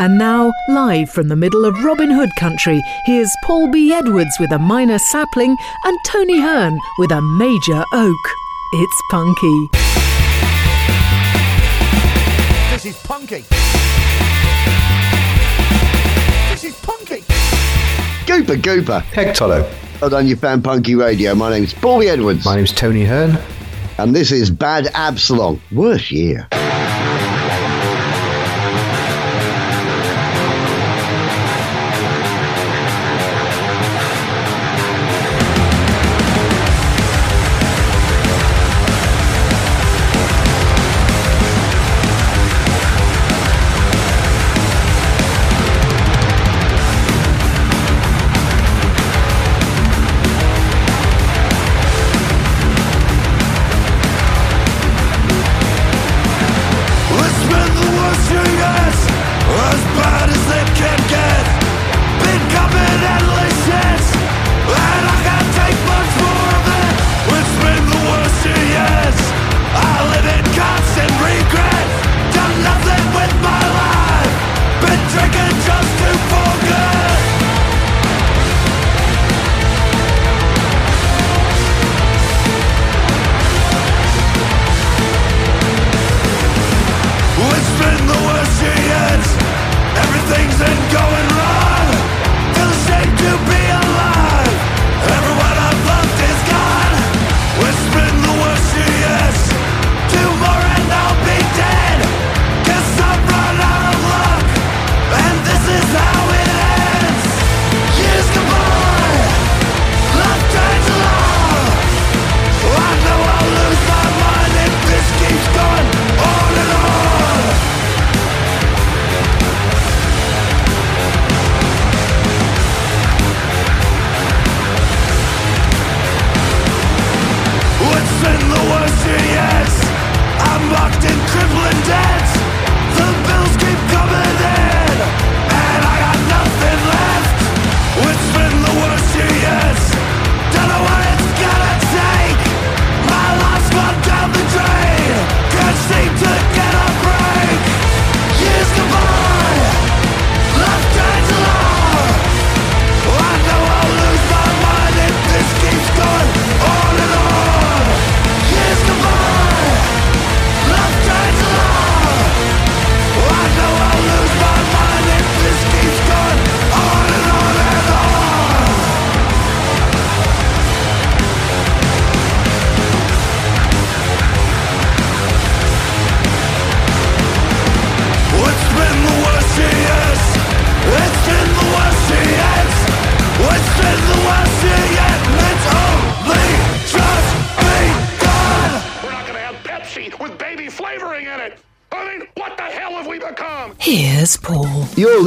And now, live from the middle of Robin Hood country, here's Paul B. Edwards with a minor sapling and Tony Hearn with a major oak. It's punky. This is punky. This is punky. Gooper Gooper. Heck Tolo. Well done, you fan punky radio. My name's Paul B. Edwards. My name's Tony Hearn. And this is Bad Absalom. Worst year.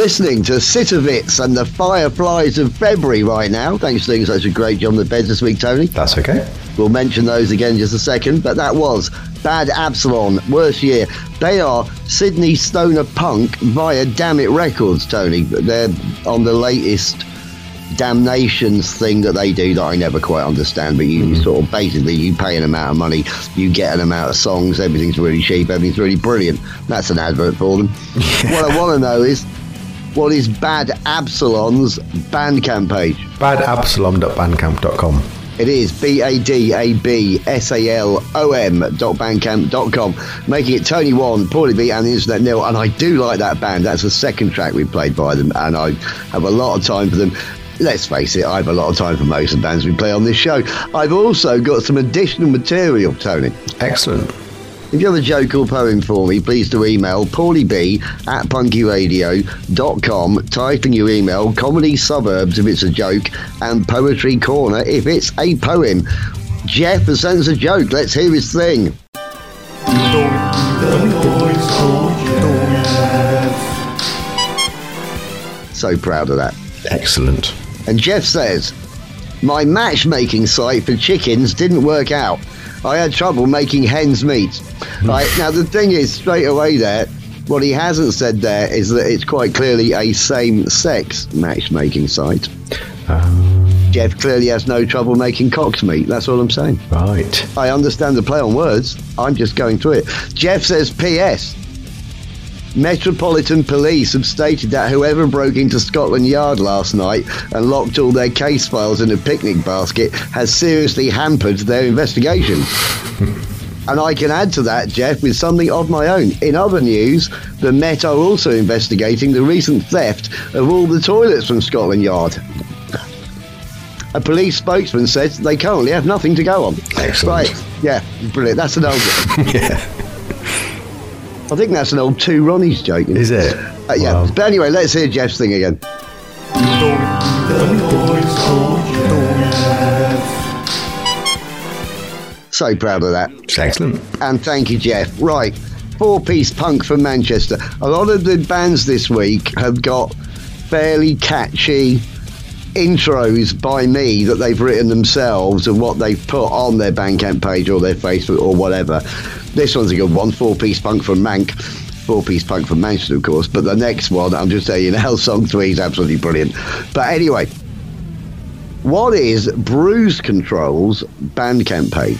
Listening to Sitovitz and the Fireflies of February right now. Thanks for doing such a great job on the beds this week, Tony. That's okay. We'll mention those again in just a second, but that was Bad Absalom, worst year. They are Sydney Stoner Punk via Dammit Records, Tony. They're on the latest damnations thing that they do that I never quite understand, but you mm-hmm. sort of basically you pay an amount of money, you get an amount of songs, everything's really cheap, everything's really brilliant. That's an advert for them. what I want to know is what is Bad Absalom's Bandcamp page? Badabsalom.bandcamp.com. It is B A D A B S A L O M dot bandcamp dot com, making it Tony One, Paulie B, and the Internet Nil. And I do like that band. That's the second track we played by them, and I have a lot of time for them. Let's face it, I have a lot of time for most of the bands we play on this show. I've also got some additional material, Tony. Excellent. If you have a joke or poem for me, please do email paulieb at punkyradio.com, titling your email Comedy Suburbs if it's a joke, and Poetry Corner if it's a poem. Jeff has sent us a joke. Let's hear his thing. So proud of that. Excellent. And Jeff says, My matchmaking site for chickens didn't work out. I had trouble making hens meet. Hmm. right, now the thing is, straight away there, what he hasn't said there is that it's quite clearly a same sex matchmaking site. Oh. Jeff clearly has no trouble making cocks meet. That's all I'm saying. Right. I understand the play on words. I'm just going through it. Jeff says, P.S. Metropolitan Police have stated that whoever broke into Scotland Yard last night and locked all their case files in a picnic basket has seriously hampered their investigation. And I can add to that, Jeff, with something of my own. In other news, the Met are also investigating the recent theft of all the toilets from Scotland Yard. A police spokesman says they currently have nothing to go on. Excellent. Right, yeah, brilliant. That's an old. yeah. I think that's an old two Ronnie's joke. Is it? Uh, yeah. Wow. But anyway, let's hear Jeff's thing again. So proud of that. It's excellent. And thank you, Jeff. Right, four piece punk from Manchester. A lot of the bands this week have got fairly catchy intros by me that they've written themselves and what they've put on their Bandcamp page or their Facebook or whatever. This one's a good one, four piece punk from Mank. Four piece punk from Manchester, of course, but the next one, I'm just saying, now, song three is absolutely brilliant. But anyway, what is Bruise Control's Bandcamp page?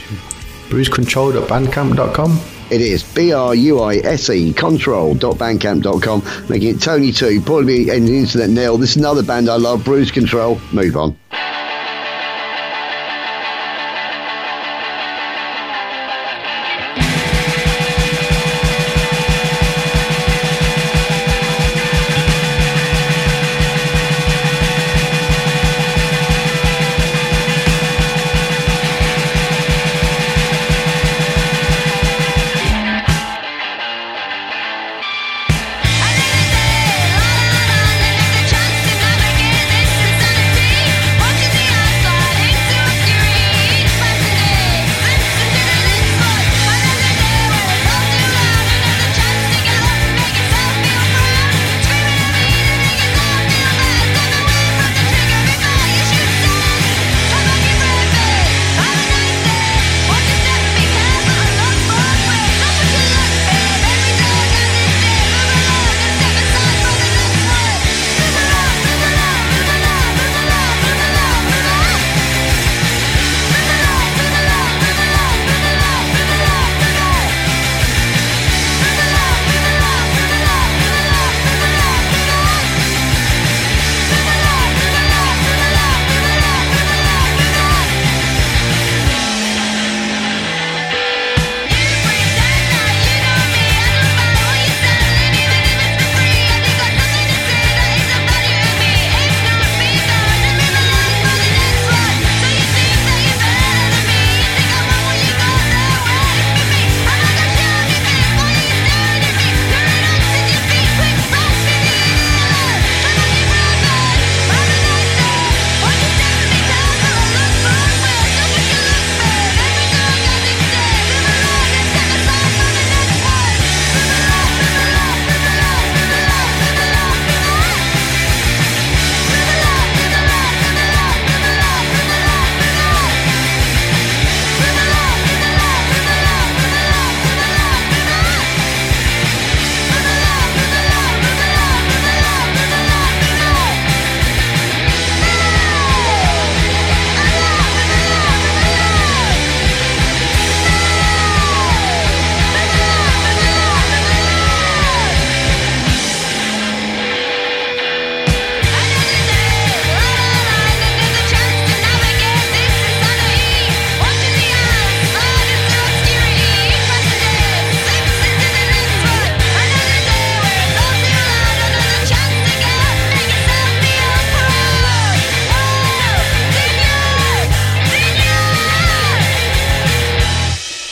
Bruisecontrol.bandcamp.com. It is B R U I S E control.bandcamp.com, making it Tony 2, probably an internet nil. This is another band I love, Bruise Control. Move on.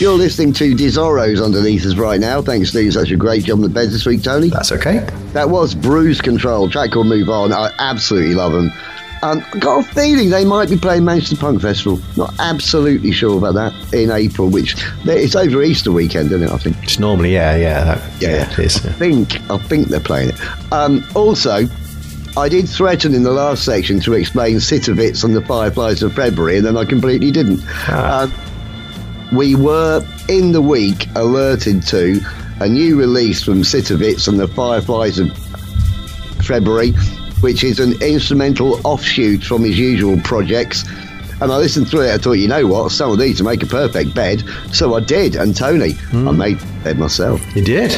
You're listening to Desoros underneath us right now. Thanks for doing such a great job on the beds this week, Tony. That's okay. That was Bruise Control, track called Move On. I absolutely love them. Um, got a feeling they might be playing Manchester Punk Festival. Not absolutely sure about that in April, which it's over Easter weekend, isn't it? I think. It's normally, yeah, yeah. That, yeah, it is. I think I think they're playing it. Um, also, I did threaten in the last section to explain Sitovitz and the Fireflies of February, and then I completely didn't. Ah. Um, we were in the week alerted to a new release from Sitovitz and the Fireflies of February, which is an instrumental offshoot from his usual projects. And I listened through it. I thought, you know what, some of these to make a perfect bed. So I did. And Tony, I made the bed myself. You did?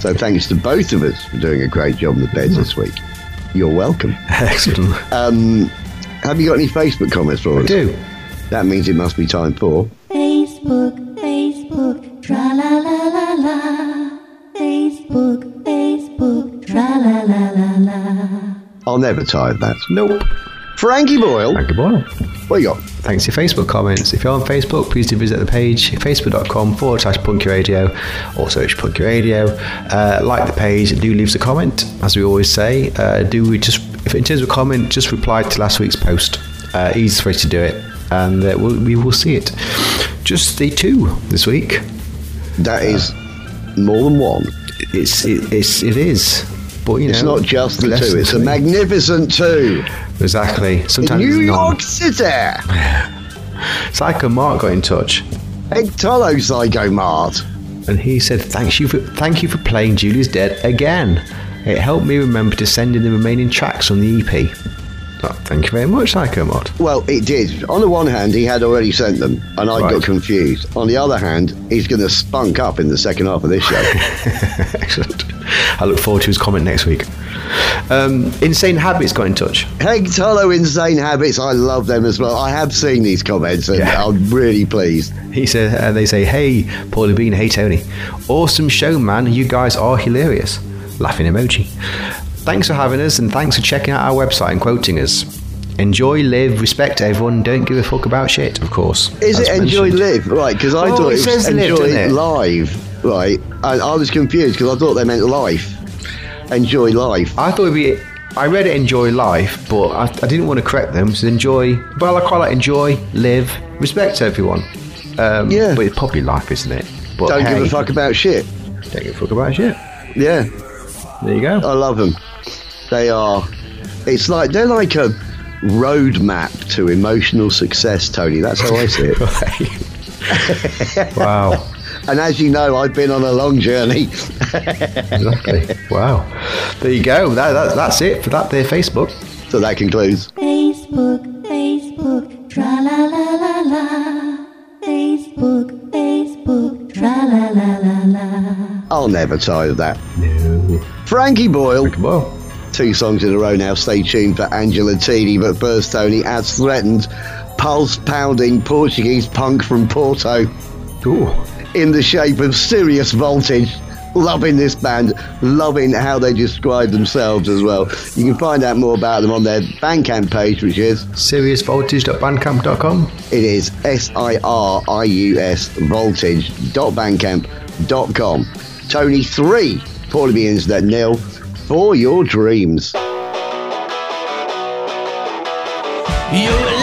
So thanks to both of us for doing a great job on the beds this week. You're welcome. Excellent. Um, have you got any Facebook comments for I us? do. That means it must be time for. Facebook, Facebook, tra la la la la. Facebook, Facebook, tra la la la la. I'll never tire of that. Nope. Frankie Boyle, Frankie Boyle. what you got? Thanks for your Facebook comments. If you're on Facebook, please do visit the page, facebook.com forward slash punky radio, or search punky radio. Uh, like the page, do leave us a comment, as we always say. Uh, do we just, if in terms of comment, just reply to last week's post. Uh, easiest way to do it, and uh, we'll, we will see it. Just the two this week. That is more than one. It's it, it's it is, but you It's know, not just the two, it's a magnificent two. exactly. In Sometimes New it's none. York City. Psycho Mark got in touch. Egtolo Psycho Mart. and he said, "Thanks you for thank you for playing Julie's Dead again. It helped me remember to send in the remaining tracks on the EP." Oh, thank you very much, Psycho Mod. Well, it did. On the one hand, he had already sent them, and I Right. got confused. On the other hand, he's going to spunk up in the second half of this show. Excellent. I look forward to his comment next week. Um, Insane Habits got in touch. Hey, hello, Insane Habits, I love them as well. I have seen these comments, and Yeah. I'm really pleased. He said, uh, "They say, hey, Paulie Bean, hey Tony, awesome show, man. You guys are hilarious." Laughing emoji. Thanks for having us, and thanks for checking out our website and quoting us. Enjoy, live, respect everyone. Don't give a fuck about shit, of course. Is it Enjoy mentioned. Live? Right, because I Well, thought it it was live, Enjoy it? Live, right? And I was confused because I thought they meant life. Enjoy life. I thought it'd be. I read it enjoy life, but I, I didn't want to correct them. So enjoy. Well, I quite like enjoy, live, respect everyone. Um, Yeah. But it's probably life, isn't it? But Don't give a fuck about shit. Don't give a fuck about shit. Yeah, There you go. I love them. They are. It's like they're like a roadmap to emotional success, Tony. That's how I see it. wow. and as you know, I've been on a long journey. Exactly. wow. There you go. That, that, that's it for that there Facebook. so that concludes. Facebook, Facebook, tra la la la la. Facebook, Facebook, tra la la la la. I'll never tire of that. No. Frankie Boyle. Well, Two songs in a row now. Stay tuned for Angela Tini. But first, Tony, as threatened, pulse pounding Portuguese punk from Porto ooh. in the shape of Sirius Voltage. Loving this band, loving how they describe themselves as well. You can find out more about them on their Bandcamp page, which is SiriusVoltage.bandcamp.com. it is S I R I U S voltage.bandcamp.com. Tony three, Paulie B Internet nil for your dreams. You're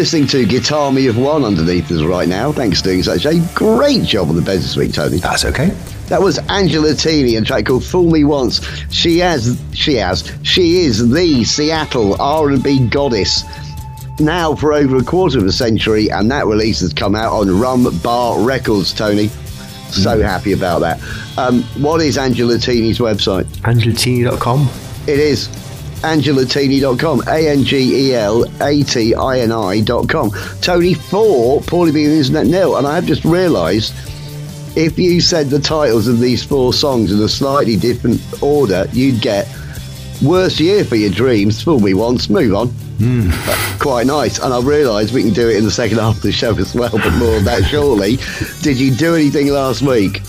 listening to Guitar Me of One underneath us right now. Thanks for doing such a great job on the bed this week, Tony. That's okay. That was Angela Tini, a track called "Fool Me Once." She has, she has, she is the Seattle R&B goddess now for over a quarter of a century, and that release has come out on Rum Bar Records. Tony, so happy about that. Um, what is Angela Tini's website? AngelaTini.com. It is angelatini.com, A-N-G-E-L A-T-I-N-I dot com. Tony for Paulie B and Internet Nil, and I have just realised if you said the titles of these four songs in a slightly different order, you'd get Worst Year for Your Dreams, Fool Me Once, Move On. Quite nice, and I've realised we can do it in the second half of the show as well, but more of that shortly. Did you do anything last week?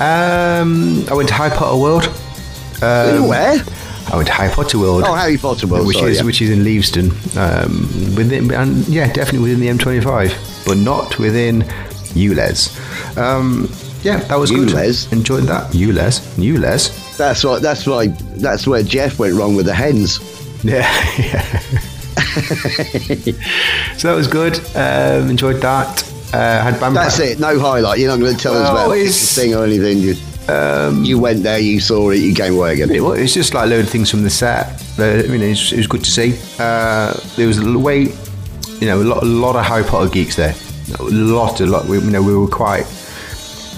Um, I went to Harry Potter World. Um, Where? To Harry Potter World. Oh, Harry Potter World, which sorry, is yeah. which is in Leavesden, um, within and yeah, definitely within the M25, but not within ULEZ. Um, yeah, that was ULEZ? good. Enjoyed that. ULEZ, ULEZ. That's right. That's why. That's where Jeff went wrong with the hens. Yeah, yeah. so that was good. Um, enjoyed that. Uh, had band That's it. No highlight. You're not going to tell us Well, about the thing or anything. You, you went there, you saw it, you came away again. It was, it's just like a load of things from the set. You know, it was, it was good to see. Uh, there was a way, you know, a lot, a lot of Harry Potter geeks there. A lot, a lot. We, you know, we were quite.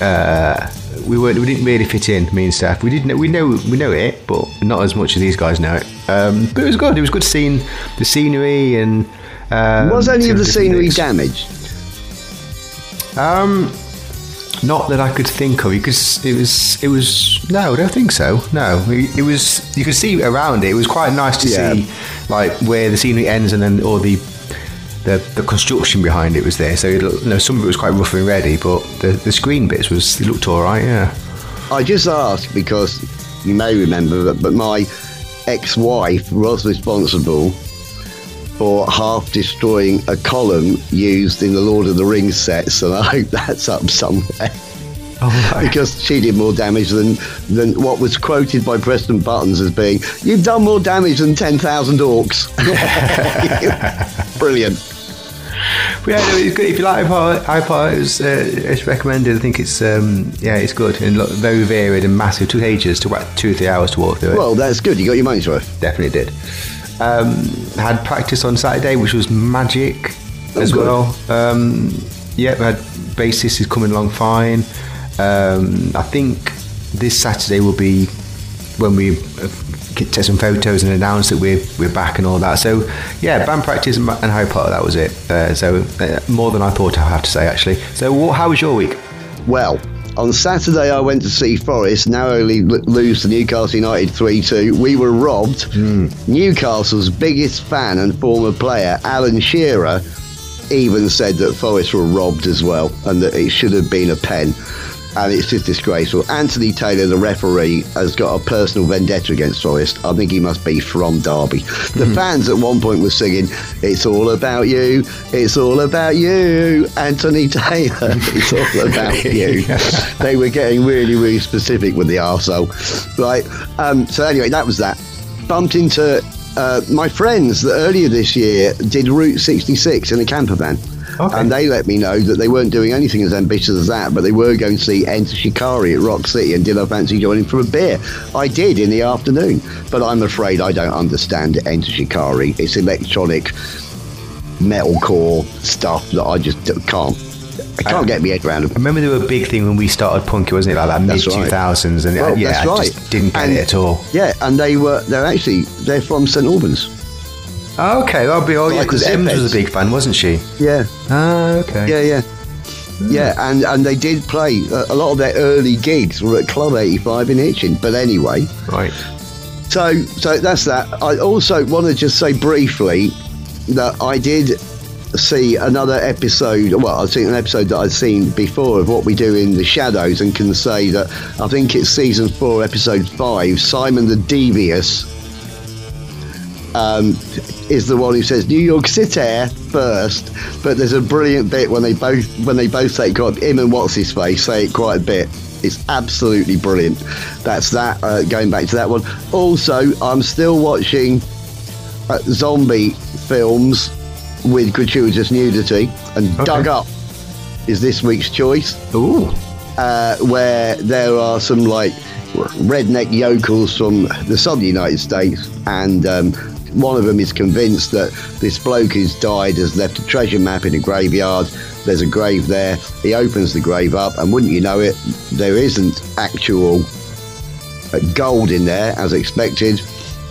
Uh, we weren't. We didn't really fit in. Me and Steph. We didn't. Know, we know. We know it, but not as much as these guys know it. Um, but it was good. It was good seeing the scenery and. Um, Was any of the scenery things. damaged? Um, not that I could think of. Because it was, it was. No, I don't think so. No, it, it was. You could see around it. It was quite nice to Yeah. see, like where the scenery ends and then all the. The, the construction behind it was there, so it, you know some of it was quite rough and ready, but the, the screen bits was it looked all right. Yeah, I just asked because you may remember that, but my ex-wife was responsible for half destroying a column used in the Lord of the Rings sets, and I hope that's up somewhere. because she did more damage than than what was quoted by Preston Buttons as being, "You've done more damage than ten thousand orcs." Brilliant. But yeah, no, it's good. If you like iPod, iPod it's, uh, it's recommended. I think it's um, yeah, it's good and look, very varied and massive. Took ages to about two or three hours to walk through it. Well, that's good. You got your money's worth. Definitely did. Um, had practice on Saturday, which was magic as good. well. Um, yeah, had bassist is coming along fine. Um, I think this Saturday will be when we uh, take some photos and announce that we're we're back and all that. So yeah, band practice and, and Harry Potter. That was it. Uh, so uh, more than I thought I have to say actually. So what, how was your week? Well, on Saturday I went to see Forest narrowly l- lose to Newcastle United 3 2. We were robbed. Hmm. Newcastle's biggest fan and former player, Alan Shearer, even said that Forest were robbed as well and that it should have been a pen. And it's just disgraceful. Anthony Taylor, the referee, has got a personal vendetta against Forest. I think he must be from Derby. The fans at one point were singing, It's all about you, it's all about you, Anthony Taylor, it's all about you. they were getting really, really specific with the arsehole. Right. Um, so, anyway, that was that. Bumped into uh, my friends that earlier this year did Route 66 in a camper van. Okay. And they let me know that they weren't doing anything as ambitious as that, but they were going to see Enter Shikari at Rock City and did I fancy joining for a beer? I did in the afternoon, but I'm afraid I don't understand Enter Shikari. It's electronic metalcore stuff that I just can't. I can't get my head around. I remember they were a big thing when we started punky, wasn't it? Like that mid two right. thousands, and Well, uh, yeah, that's I just didn't get And- it at all. Yeah, and they were they're actually they're from St Albans. Oh, okay, that'll be all. Yeah, because Ems was a big fan, wasn't she? Yeah, Ah, okay. yeah, yeah. Yeah, and, and they did play a, a lot of their early gigs were at Club 85 in Hitchin. But anyway, Right. So, so that's that. I also want to just say briefly that I did see another episode. Well, I've seen an episode that I've seen before of what we do in the shadows, and can say that I think it's season four, episode five. Simon the Devious um, is the one who says New York City first, but there's a brilliant bit when they both when they both say God, him and what's his face say it quite a bit. It's absolutely brilliant. That's that. Uh, going back to that one. Also, I'm still watching uh, zombie films with gratuitous nudity, and Dug Up is this week's choice Ooh. uh, where there are some like redneck yokels from the southern United States, and um, one of them is convinced that this bloke who's died has left a treasure map in a graveyard. There's a grave there. He opens the grave up, and wouldn't you know it, there isn't actual uh, gold in there as expected.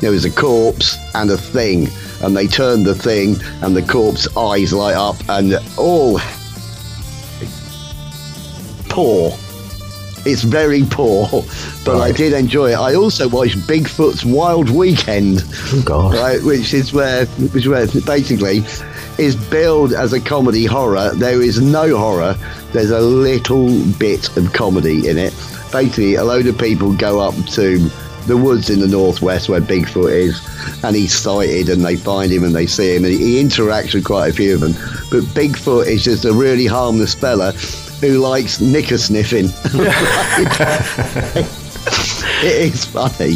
There was a corpse and a thing, and they turn the thing, and the corpse eyes light up, and all poor. It's very poor, but I did enjoy it. I also watched Bigfoot's Wild Weekend, Oh, God. right, which is where, which where basically is billed as a comedy horror. There is no horror. There's a little bit of comedy in it. Basically, a load of people go up to the woods in the northwest where Bigfoot is, and he's sighted, and they find him and they see him, and he interacts with quite a few of them. But Bigfoot is just a really harmless fella who likes knicker sniffing. it is funny.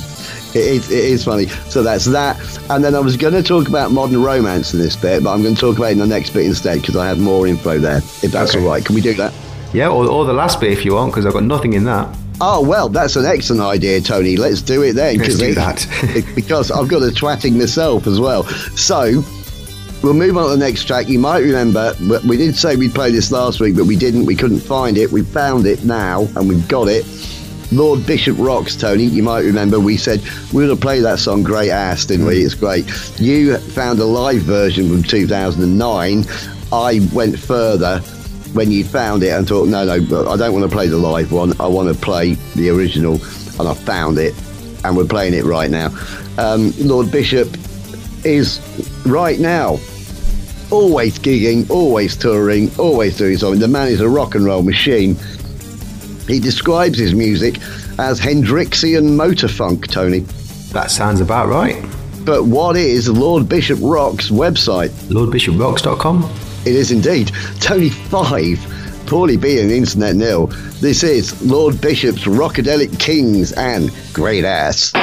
It is, it is funny. So that's that. And then I was going to talk about modern romance in this bit, but I'm going to talk about it in the next bit instead because I have more info there. If that's Okay. all right, can we do that? Yeah, or, or the last bit if you want, because I've got nothing in that. Oh well, that's an excellent idea, Tony. Let's do it then. Let's do it- that. because I've got a twatting myself as well. So we'll move on to the next track. You might remember we did say we'd play this last week, but we didn't. We couldn't find it. We found it now, and we've got it. Lord Bishop Rocks, Tony. You might remember we said we were going to play that song "Great Ass," didn't we? It's great. You found a live version from 2009. I went further when you found it and thought, no, no, I don't want to play the live one. I want to play the original, and I found it, and we're playing it right now. Um, Lord Bishop is right now always gigging, always touring, always doing something. The man is a rock and roll machine. He describes his music as Hendrixian motor funk, Tony. That sounds about right. But what is Lord Bishop Rock's website? LordBishopRocks.com. It is indeed Tony Five, poorly being internet nil. This is Lord Bishop's Rockadelic Kings and Great Ass.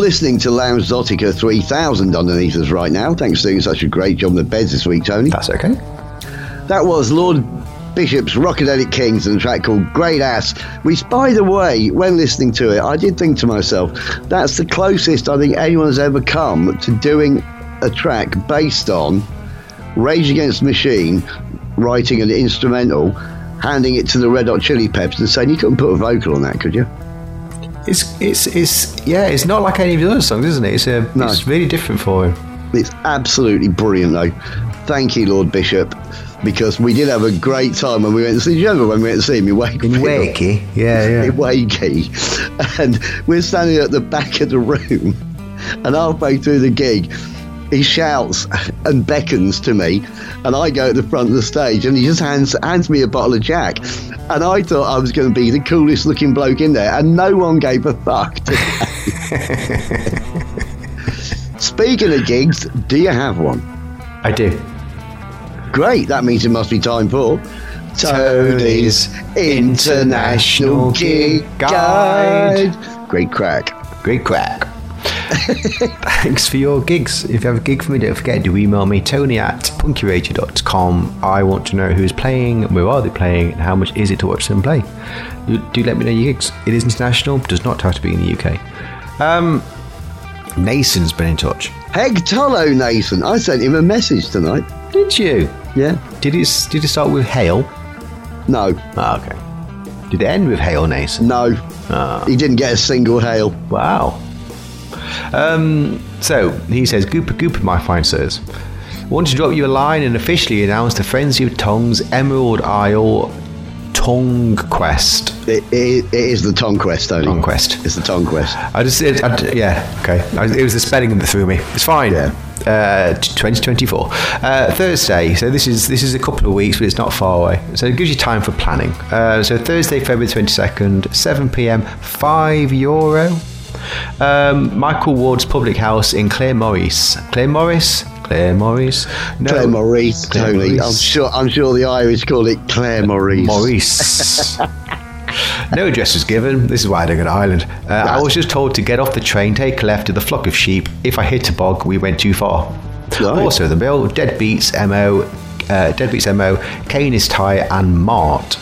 Listening to Lounge Zotica 3000 underneath us right now. Thanks for doing such a great job on the beds this week, Tony. That's okay. That was Lord Bishop's Rockadelic Kings and a track called Great Ass, which, by the way, when listening to it, I did think to myself, that's the closest I think anyone's ever come to doing a track based on Rage Against the Machine, writing an instrumental, handing it to the Red Hot Chili Peppers and saying, you couldn't put a vocal on that, could you? It's it's it's yeah. It's not like any of the other songs, isn't it? It's a No. it's really different for him. It's absolutely brilliant, though. Thank you, Lord Bishop, because we did have a great time when we went to see. You remember when we went to see him in Wakefield? Wakey, yeah, yeah. in Wakey, and we're standing at the back of the room, and halfway through the gig, he shouts and beckons to me, and I go at the front of the stage, and he just hands hands me a bottle of Jack, and I thought I was going to be the coolest looking bloke in there, and no one gave a fuck. Speaking of gigs, do you have one? I do. Great, that means it must be time for Tony's International Gig Guide. Great crack. Great crack. Thanks for your gigs. If you have a gig for me, don't forget to email me, tony at punkyradio.com. I want to know who's playing, where are they playing, and how much is it to watch them play. Do, do let me know your gigs. It is international, does not have to be in the UK. Um, Nason's been in touch. Heg Tolo, Nathan. I sent him a message tonight. Did you? Yeah? Did it, did it start with hail? No, Ah, okay. Did it end with hail, Nason? no. Ah. He didn't get a single hail. Wow. Um, so he says, Gooper Gooper, my fine sirs. Want to drop you a line and officially announce the Frenzy of Tongs' Emerald Isle Tongue Quest. It, it, it is the Tongue Quest, Tony. Tongue Quest. It's the Tongue Quest. I just, it, I, yeah, okay. I, it was the spelling that threw me. It's fine. Yeah. Uh, 2024 uh, Thursday. So this is this is a couple of weeks, but it's not far away. So it gives you time for planning. Uh, so Thursday, February 22nd, 7 p.m. Five euro. Um, Michael Ward's Public House in Clare Morris. Clare Morris. Clare Morris. No. Claire Maurice, Claire Tony. Maurice. I'm sure. I'm sure the Irish call it Claire Maurice. Maurice. no address was given. This is why I don't go to Ireland. Uh, I was just told to get off the train, take a left to the flock of sheep. If I hit a bog, we went too far. Also, the bill, Deadbeats MO, uh, Deadbeats MO, Kane is Tyre, and Mart.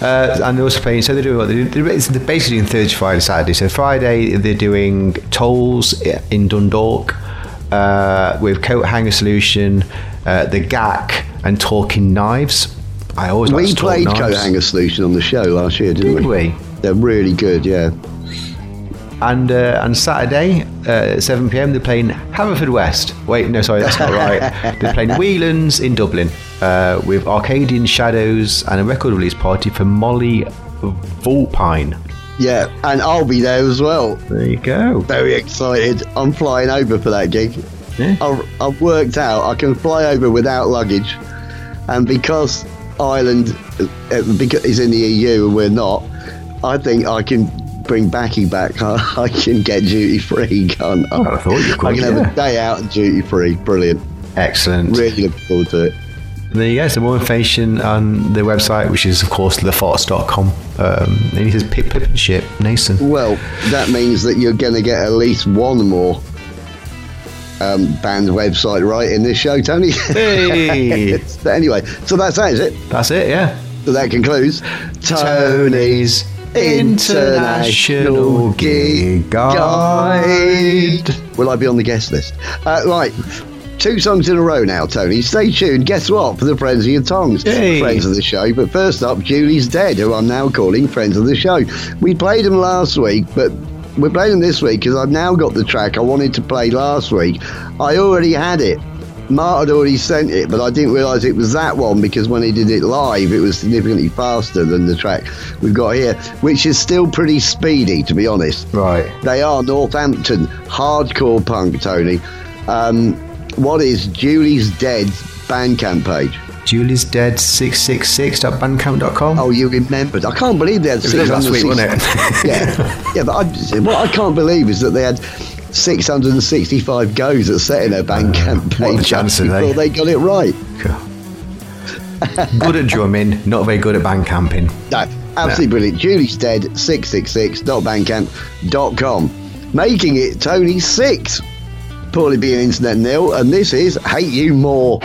Uh, and they're also playing, so they're doing what they do. They're basically doing Thursday, Friday, Saturday. So Friday, they're doing Tolls in Dundalk uh, with Coat Hanger Solution, uh, The GAC, and Talking Knives. I always like We talk played. Coat Hanger Solution on the show last year, didn't Did we? we? They're really good, yeah. And uh, and Saturday uh, at 7 pm they're playing Haverfordwest. Wait, no, sorry, that's not right. they're playing Whelan's in Dublin uh, with Arcadian Shadows and a record release party for Molly Vulpine. Yeah, and I'll be there as well. There you go. Very excited. I'm flying over for that gig. Yeah. I've, I've worked out I can fly over without luggage, and because Ireland uh, is in the EU and we're not, I think I can bring Backy back. I, I can get duty free. Can't I? I thought you could, I can have a day out and duty free. Brilliant. Excellent. Really looking forward to it. There you go. Some more information on the website, which is, of course, thefots.com. Um, and he says, Pip, Pip and shit, Nason. Well, that means that you're going to get at least one more um, band website right in this show, Tony. Hey! but anyway, so that's that, is it? That's it, yeah. So that concludes Tony's International Gig Guide. Will I be on the guest list? Uh, right. Two songs in a row now, Tony. Stay tuned. Guess what? For the Frenzy of Tongs. Friends of the show. But first up, Julie's Dead, who I'm now calling Friends of the Show. We played them last week, but we're playing them this week because I've now got the track I wanted to play last week. I already had it. Mark had already sent it, but I didn't realise it was that one because when he did it live, it was significantly faster than the track we've got here, which is still pretty speedy, to be honest. Right. They are Northampton hardcore punk, Tony. Um, what is Julie's Dead Bandcamp page? Julie's dead 666.bandcamp.com. Oh, you remembered. I can't believe they had It was last week, wasn't it? yeah, yeah, but I, what I can't believe is that they had 665 goes at setting their Bandcamp page What the chances, before eh? they got it right. good at drumming, not very good at band camping. No, absolutely brilliant. Julie's Dead 666.bandcamp.com. Making it Tony 6. Poorly being internet nil, and this is Hate You More.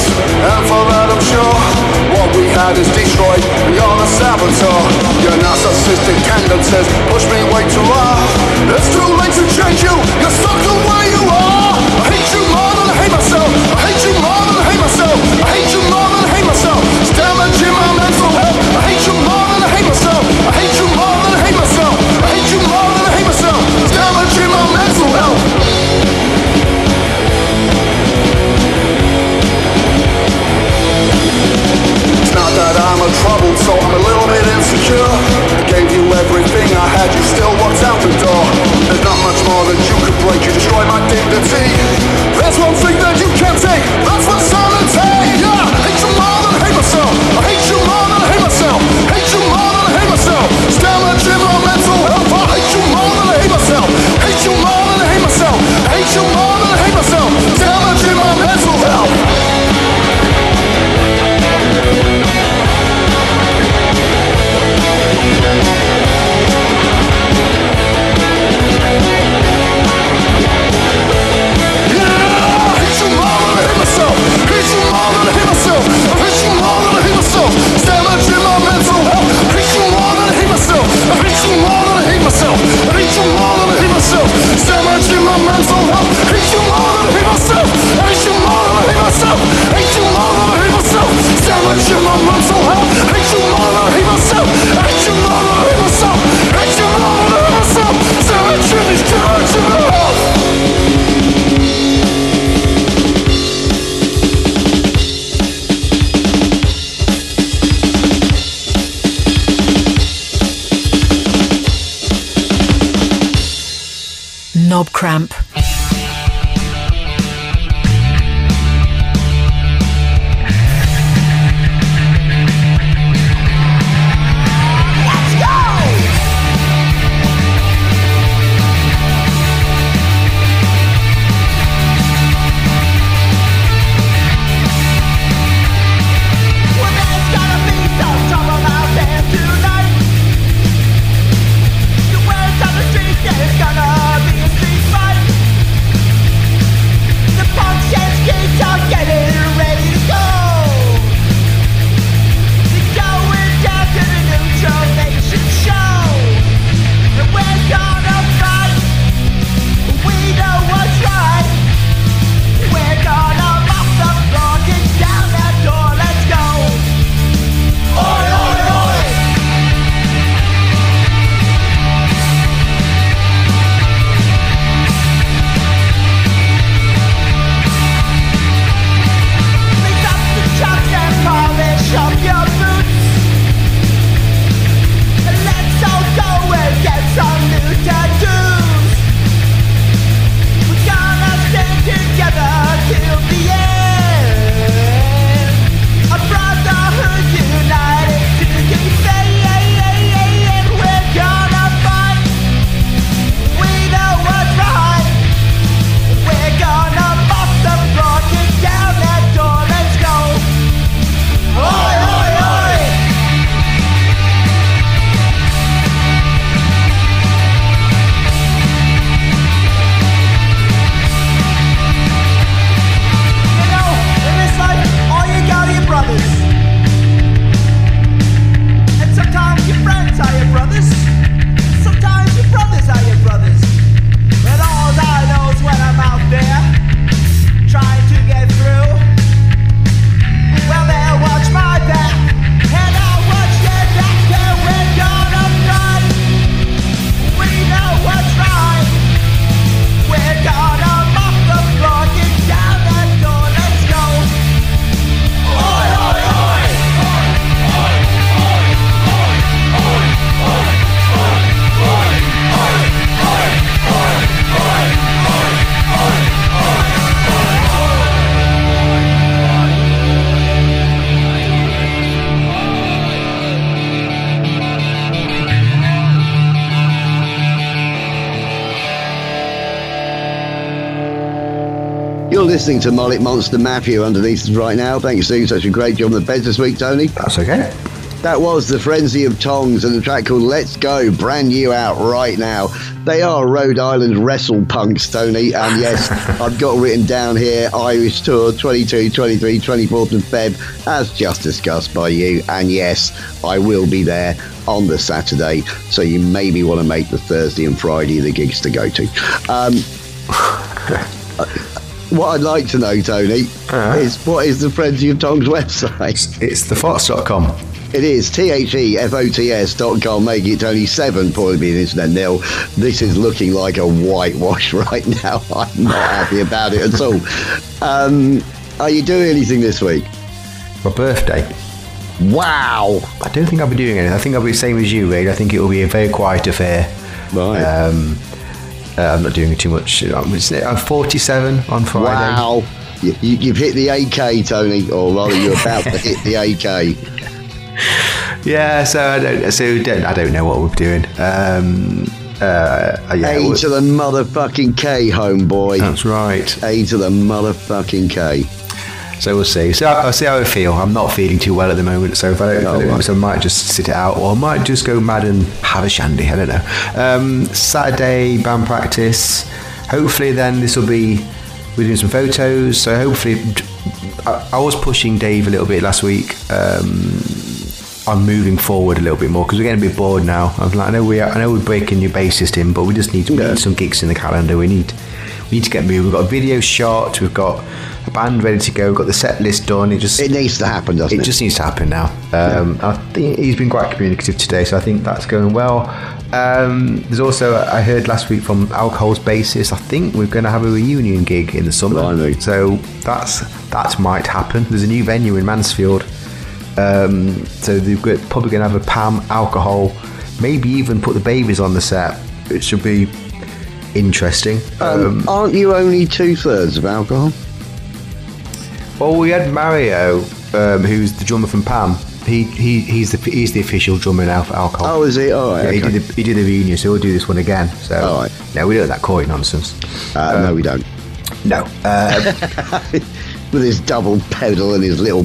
Us, and for that I'm sure What we had is destroyed, you're the saboteur. Your narcissistic tendencies push me way too far It's too late to change you, you're stuck the way you are insecure. I gave you everything I had, you still walked out the door. There's not much more that you could break, you destroy my dignity. There's one thing that you can't take, that's my sanity. Yeah, I hate you more than I hate myself. I hate you more than I hate myself. Hate you more than I hate myself. It's damaging my mental health. I hate you more than I hate myself. Hate you more than I hate myself. Hate you more Health. Cramp. Listening to Mullet Monster Matthew underneath us right now. Thank you, Steve. Such a great job on the beds this week, Tony. That's okay. That was the Frenzy of Tongs and the track called Let's Go, brand new out right now. They are Rhode Island wrestle punks, Tony. And yes, I've got written down here Irish Tour 22, 23, 24th of Feb, as just discussed by you. And yes, I will be there on the Saturday. So you maybe want to make the Thursday and Friday the gigs to go to. Um, what I'd like to know, Tony, is what is the Frenzy of Tongs website? It's thefots.com. It is T H E F O T S dot com, making it only seven, probably being internet nil. This is looking like a whitewash right now. I'm not happy about it at all. Um, are you doing anything this week? My birthday. Wow. I don't think I'll be doing anything. I think I'll be the same as you, Wade. I think it will be a very quiet affair. Right. Um, uh, I'm not doing too much. I'm, I'm 47 on Friday. wow. You, you, you've hit the AK, Tony, or rather, you're about to hit the AK. Yeah, so I don't, so don't, I don't know what we're doing. Um, uh, yeah, A to the motherfucking K, homeboy. that's right. A to the motherfucking K. So we'll see. So I'll see how I feel. I'm not feeling too well at the moment, so if I don't, if I Oh, right. so I might just sit it out, or I might just go mad and have a shandy. I don't know. Um, Saturday band practice. Hopefully, then this will be we're doing some photos. So hopefully, I, I was pushing Dave a little bit last week. Um, I'm moving forward a little bit more because we're getting a bit bored now. I'm like, I know we are, I know we're breaking your bassist in, but we just need, we Yeah. need some gigs in the calendar. We need we need to get moving. We've got a video shot. We've got band ready to go. Got the set list done. It just It needs to happen, doesn't it? it just needs to happen now. Um, I think he's been quite communicative today, so I think that's going well. Um, there's also I heard last week from Alcohol's basis. I think we're going to have a reunion gig in the summer, Blimey. so that's that might happen. There's a new venue in Mansfield, um, so they're probably going to have a Pam alcohol, maybe even put the babies on the set. It should be interesting. Um, aren't you only two thirds of alcohol? Well, we had Mario, um, who's the drummer from Pam. He, he he's the he's the official drummer now for Alcohol. Oh, is he? All right. Yeah, he okay. did the, he did the reunion, so we'll do this one again. So All right. no, we don't that coy nonsense. Uh, no, we don't. No, uh, With his double pedal and his little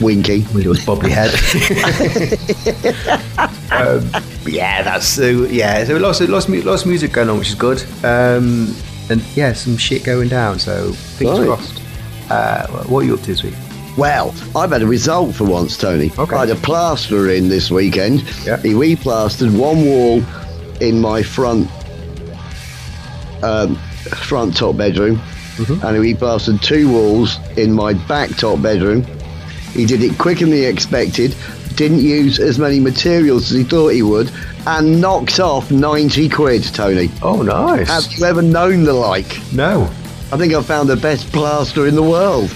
winky. with his bubbly head. um, yeah, that's so. Yeah, so lots of lots of, lots of music going on, which is good. Um, and yeah, some shit going down. So fingers Right. crossed. Uh, what are you up to this week? Well, I've had a result for once, Tony. Okay. I had a plasterer in this weekend. Yeah. He replastered one wall in my front um, front top bedroom, Mm-hmm. and he replastered two walls in my back top bedroom. He did it quicker than he expected. Didn't use as many materials as he thought he would, and knocked off ninety quid, Tony. Oh, nice. Have you ever known the like? no. I think I found the best plaster in the world.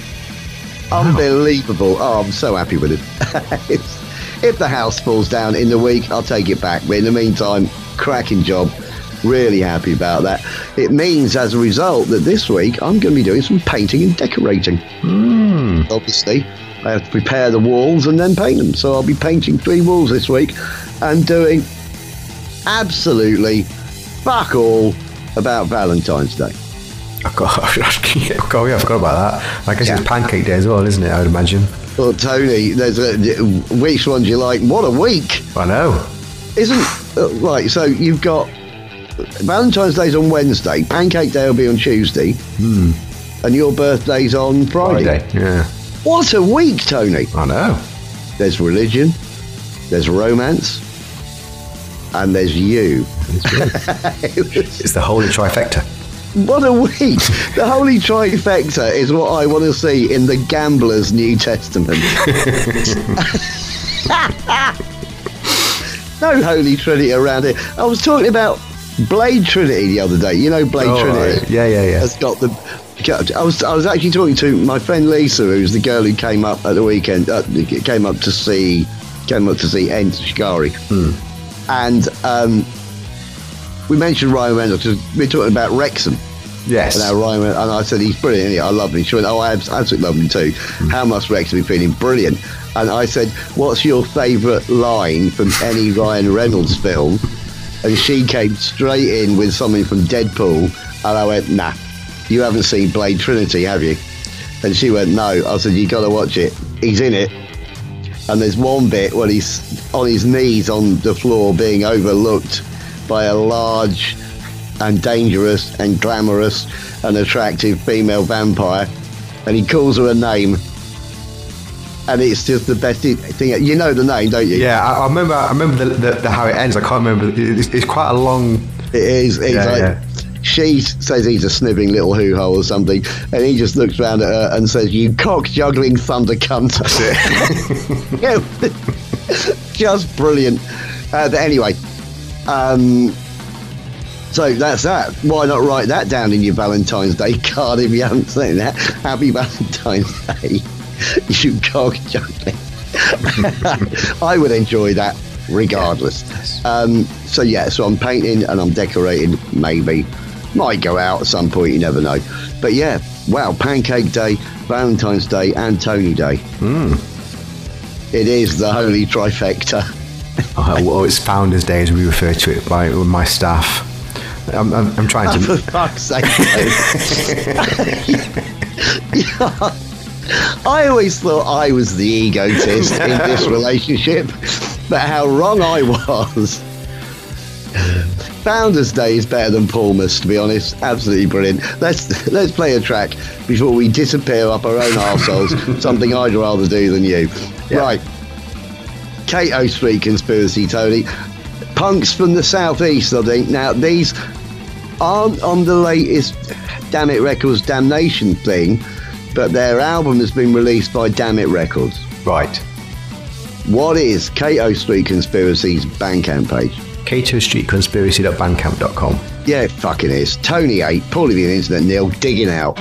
Unbelievable. Oh, I'm so happy with it. If the house falls down in the week, I'll take it back. But in the meantime, cracking job. Really happy about that. It means, as a result, that this week I'm going to be doing some painting and decorating. Hmm. Obviously, I have to prepare the walls and then paint them. So I'll be painting three walls this week and doing absolutely fuck all about Valentine's Day. I got, oh, yeah, I forgot about that. I guess Yeah. it's Pancake Day as well, isn't it? I would imagine. Well, Tony, there's a which ones you like? What a week, I know. isn't uh, right? So you've got Valentine's Day's on Wednesday, Pancake Day will be on Tuesday, Hmm. and your birthday's on Friday. Friday. Yeah. What a week, Tony! I know. There's religion, there's romance, and there's you. It's the holy trifecta. What a week! the holy trifecta is what I want to see in the Gambler's New Testament. no Holy Trinity around here. I was talking about Blade Trinity the other day. You know Blade Oh, Trinity. right. Yeah, yeah, yeah. Has got the. I was I was actually talking to my friend Lisa, who's the girl who came up at the weekend. Uh, came up to see came up to see Enter Shikari, Hmm. and um, we mentioned Ryan Reynolds. 'cause We're talking about Wrexham. Yes. And, Ryan and I said, he's brilliant. he? I love him. She went, oh, I absolutely love him too. Mm. How must Rex be feeling? Brilliant. And I said, what's your favourite line from any Ryan Reynolds film? And she came straight in with something from Deadpool. And I went, nah. You haven't seen Blade Trinity, have you? And she went, No. I said, You got to watch it. He's in it. And there's one bit when he's on his knees on the floor being overlooked by a large and dangerous and glamorous and attractive female vampire. And he calls her a name. And it's just the best thing. You know the name, don't you? Yeah, I, I remember. I remember the, the, the how it ends. I can't remember. It's, it's quite a long. It is. It's Yeah, like, yeah. She says he's a snivelling little hoo hole or something, and he just looks round at her and says, "You cock juggling thunder cunt." Yeah, just brilliant. Uh, but anyway, um, so that's that. Why not write that down in your Valentine's Day card if you haven't seen that? Happy Valentine's Day, you cock juggling. I would enjoy that regardless. Um, so yeah, so I'm painting and I'm decorating. Maybe might go out at some point. You never know. But yeah, wow, Pancake Day, Valentine's Day, and Tony Day. It is the holy trifecta. Oh, it's Founders Day as we refer to it by my staff. I'm, I'm, I'm trying For to. fuck's sake. I always thought I was the egotist in this relationship, but how wrong I was. Founders Day is better than Palmer's, to be honest. Absolutely brilliant. Let's let's play a track before we disappear up our own arseholes. something I'd rather do than you. Right. Cato Street conspiracy, Tony. Punks from the southeast, I think. Now these aren't on the latest Dammit Records Damnation thing, but their album has been released by Dammit Records. Right. What is Cato Street Conspiracy's Bandcamp page? CatoStreetConspiracy.bandcamp.com. Yeah, it fucking is. Tony 8, Paulie the Internet Neil, digging out.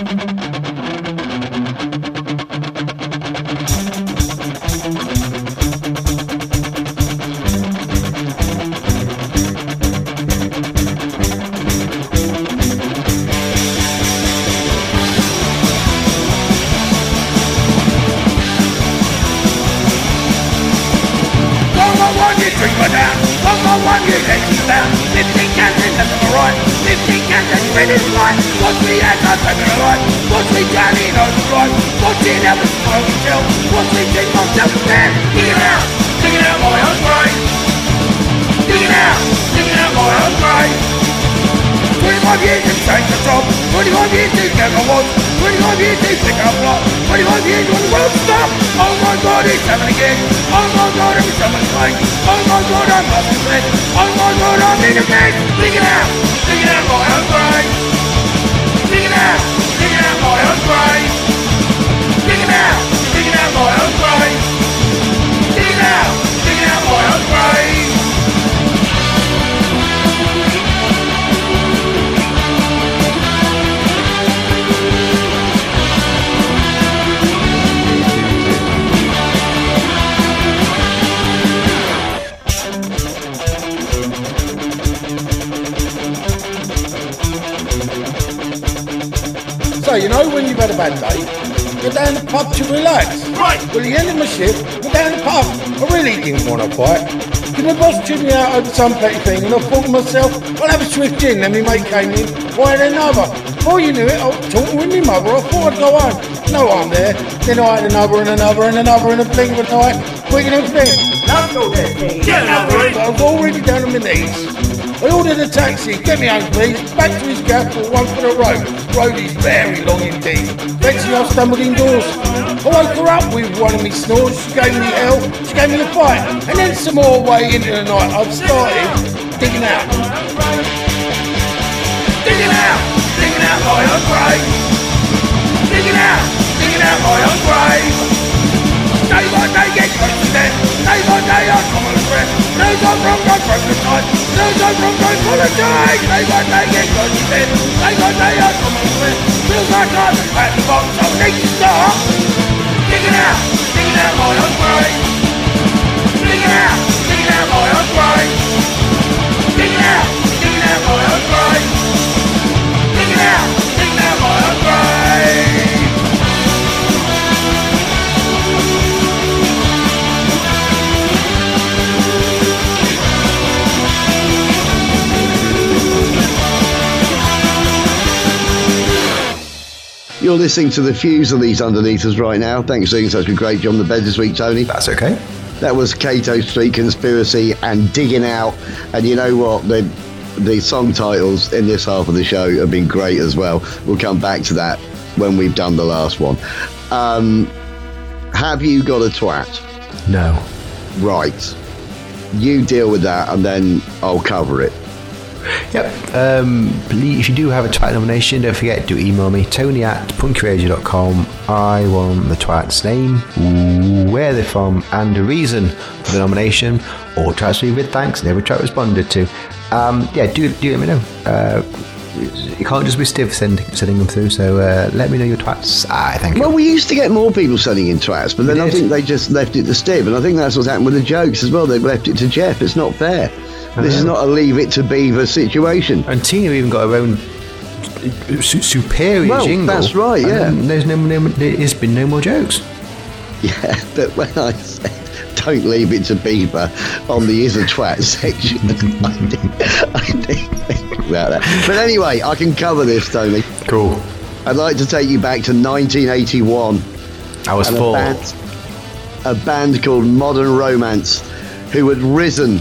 Pub to relax. Right. Well, the end of my shift, go down the pub. I really didn't want to fight. Because my boss chewed me out over some petty thing, and I thought to myself, I'll have a swift gin. Then my mate came in, why then another? Before you knew it, I was talking with my mother. I thought I'd go home. No I'm there. Then I had another and another and another and a blink of an eye. Quick and everything. Get another in. I was already down on my knees. I ordered a taxi, get me home please, back to his gaff for one for the road. Road is very long indeed. Thing I stumbled indoors. I woke her up with one of me snores, she gave me hell, she gave me a fight, and then some more way into the night I've started digging out. Digging out, digging out my own grave. Digging out, digging out my own grave. Day by day get death. Day by day I come on a breath. No time wrong, I broke the time wrong, I apologize. Day by day get death. Day by day I come on a breath. Feels like I'm at the bottom, so I need to stop. Digging out, out my own. Digging out, digging out You're listening to the Fuse of these underneath us right now. Thanks for doing such a great job on the bed this week, Tony. That's okay. That was Cato Street Conspiracy and Digging Out. And you know what? The, the song titles in this half of the show have been great as well. We'll come back to that when we've done the last one. Um, have you got a twat? No. Right. You deal with that and then I'll cover it. Yep. Um, please, if you do have a twat nomination, don't forget to email me, tony at punkyradio.com. I want the twat's name, where they're from, and a reason for the nomination, or twats me with thanks, and every twat responded to. Um, yeah, do, do let me know. Uh, you can't just be stiff sending, sending them through, so uh, let me know your twats. Thank you. Well, we used to get more people sending in twats, but then I think they just left it to Steve, and I think that's what's happened with the jokes as well. They've left it to Jeff. It's not fair. This is not a leave it to Beaver situation. And Tina even got her own uh, su- superior Well, jingle. that's right, yeah. There's no, no, there's been no more jokes. Yeah, but when I said don't leave it to Beaver on the is a twat section, I did, I think about that. But anyway, I can cover this, Tony. Cool. I'd like to take you back to 1981. I was and a four. band, a band called Modern Romance, who had risen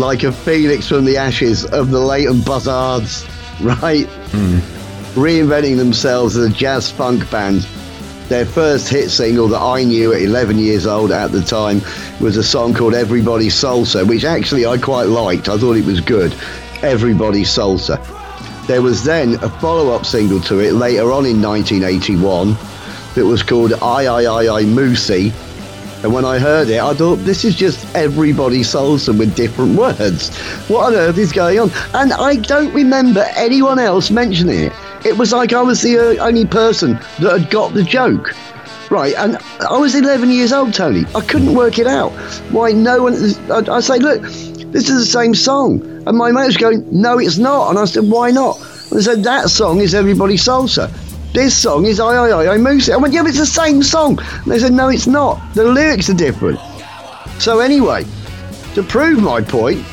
like a phoenix from the ashes of the Leyton Buzzards, right? Hmm. Reinventing themselves as a jazz funk band. Their first hit single that I knew at 11 years old at the time was a song called Everybody Salsa, which actually I quite liked. I thought it was good. Everybody Salsa. There was then a follow up single to it later on in 1981 that was called I I I I Moosey. And when I heard it, I thought this is just everybody salsa with different words. What on earth is going on? And I don't remember anyone else mentioning it. It was like I was the uh, only person that had got the joke. Right, and I was 11 years old, Tony. I couldn't work it out. Why no one. I, I say, look, this is the same song. And my mate was going, no, it's not. And I said, why not? And they said, that song is Everybody Salsa. This song is I, I, I, I Moose. I went, yeah, but it's the same song. And they said, no, it's not. The lyrics are different. So, anyway, to prove my point,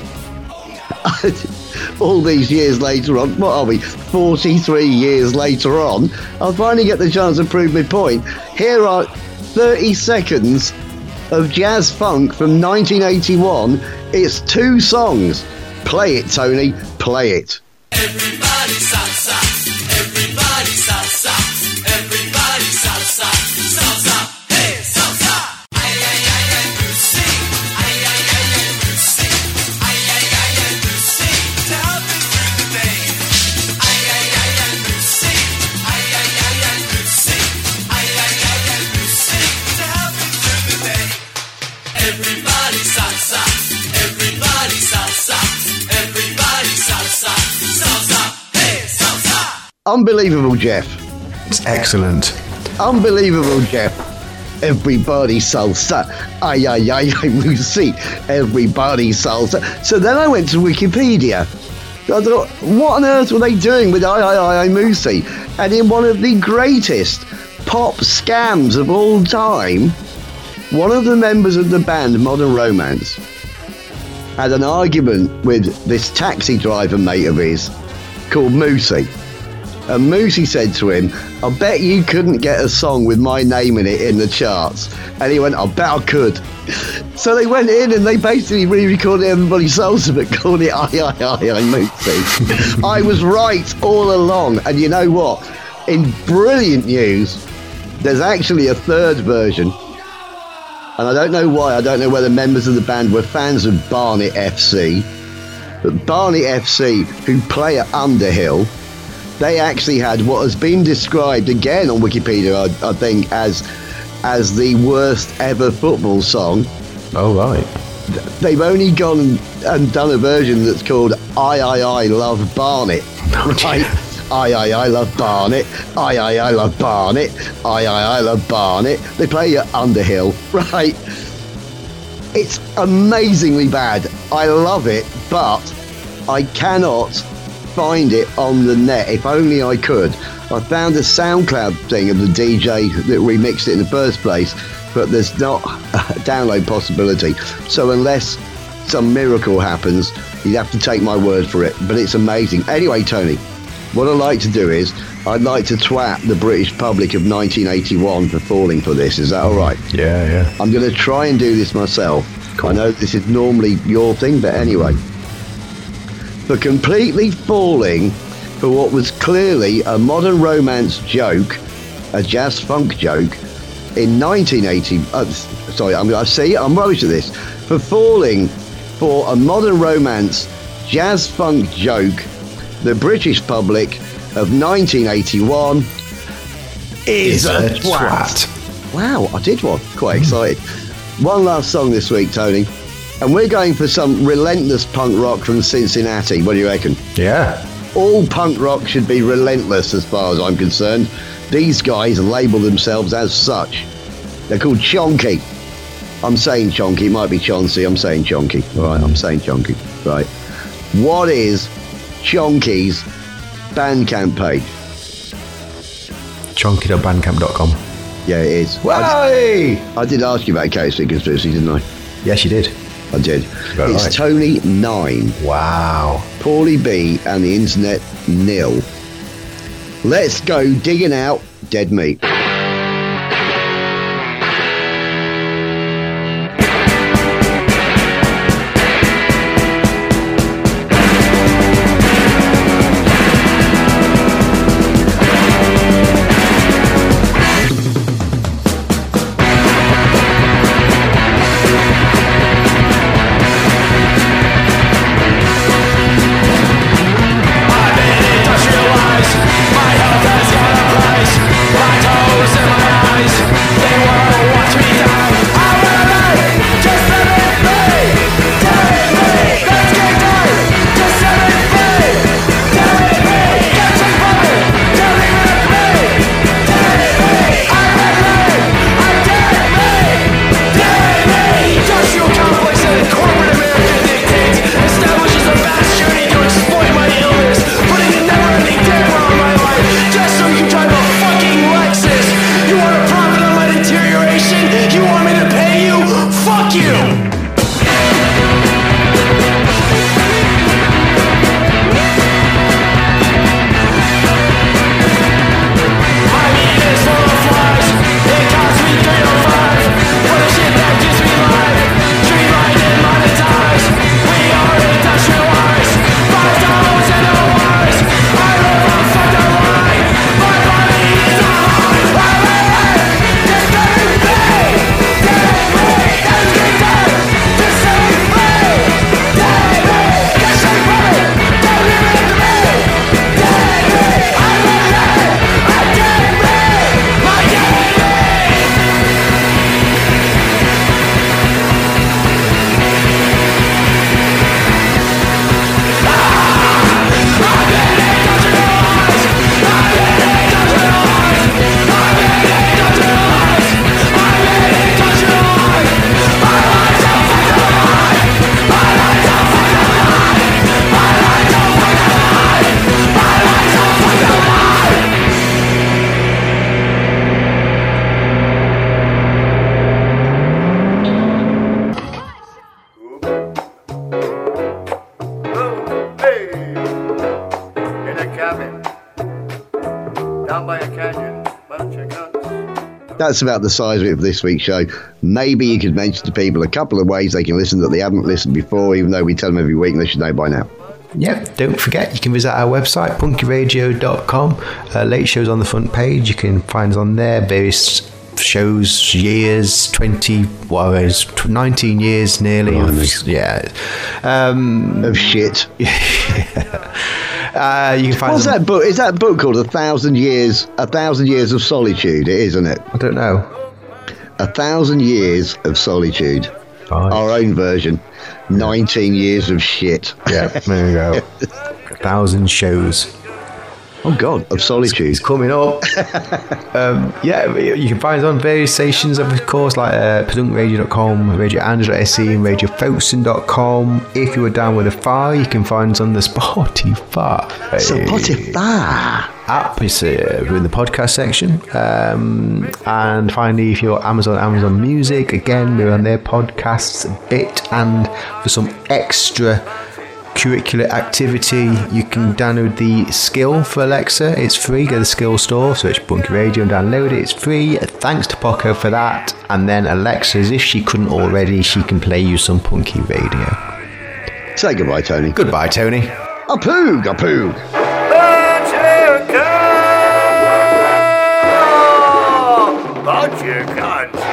all these years later on, what are we, 43 years later on, I'll finally get the chance to prove my point. Here are 30 seconds of jazz funk from 1981. It's two songs. Play it, Tony. Play it. Everybody Unbelievable, Jeff. It's excellent. Unbelievable, Jeff. Everybody salsa. Ay, ay, ay, ay, Lucy. Everybody salsa. So then I went to Wikipedia. I thought, what on earth were they doing with I, I, I, I, Moosey? And in one of the greatest pop scams of all time, one of the members of the band Modern Romance had an argument with this taxi driver mate of his called Moosey. And Moosey said to him, I bet you couldn't get a song with my name in it in the charts. And he went, I bet I could. So they went in and they basically re-recorded Everybody Salsa but called it I, I, I, I, Moosey. I was right all along. And you know what? In brilliant news, there's actually a third version. And I don't know why. I don't know whether members of the band were fans of Barnet FC. But Barnet FC, who play at Underhill, they actually had what has been described again on Wikipedia, I, I think, as as the worst ever football song. Oh, right. They've only gone and done a version that's called I I I Love Barnet. Right? I I I love Barnet. I I I love Barnet. I I I love Barnet. They play at Underhill, right? It's amazingly bad. I love it, but I cannot find it on the net. If only I could. I found a SoundCloud thing of the DJ that remixed it in the first place, but there's not a download possibility. So unless some miracle happens, you'd have to take my word for it. But it's amazing. Anyway, Tony, What I'd like to do is, I'd like to twat the British public of 1981 for falling for this. Is that all right? Yeah, yeah. I'm going to try and do this myself. I know this is normally your thing, but anyway. For completely falling for what was clearly a modern romance joke, a jazz funk joke, in 1980. Uh, sorry, I'm, I see, I'm rubbish at this. For falling for a modern romance jazz funk joke, the British public of 1981 is a, twat. Wow, I did one. Quite excited. One last song this week, Tony. And we're going for some relentless punk rock from Cincinnati. What do you reckon? Yeah. All punk rock should be relentless as far as I'm concerned. These guys label themselves as such. They're called Chonky. I'm saying Chonky, it might be Chauncey, I'm saying Chonky. Alright, I'm saying Chonky. Right. What is Chonky's Bandcamp page? Chonky.bandcamp.com. Yeah, it is. I, Why? I did ask you about KSP Conspiracy, didn't I? Yes, you did. I did. It's. Tony 9. Wow. Paulie B and the internet nil. Let's go digging out dead meat. That's about the size of it for this week's show. Maybe you could mention to people a couple of ways they can listen that they haven't listened before, even though we tell them every week and they should know by now. Yep, don't forget you can visit our website punkyradio.com. Uh, late shows on the front page. You can find us on there. Various shows, years, 20, what is 19 years nearly. of- yeah. Um, Of shit. uh, you can find What's on- that book? Is that book called A Thousand Years? A Thousand Years of Solitude. It is, isn't it? I don't know. A Thousand Years of Solitude. Right. Our own version. 19 years of shit. Yeah, there you go. A thousand shows. Oh, God, of solitude. Coming up. um, yeah, you can find us on various stations, of course, like uh, pedunkradio.com, radioandrew.se, and radiofolkson.com. If you were down with a fire, you can find us on the Spotify. Spotify. app is uh, in the podcast section. Um, and finally, if you're Amazon, Amazon Music, again, we're on their podcasts a bit. And for some extra extracurricular activity, you can download the skill for Alexa. It's free. Go to the skill store, search Punky Radio and download it. It's free. Thanks to Poco for that. And then Alexa, as if she couldn't already, she can play you some Punky Radio. Say goodbye, Tony. Goodbye, Tony. A poog, a poog. But you can't.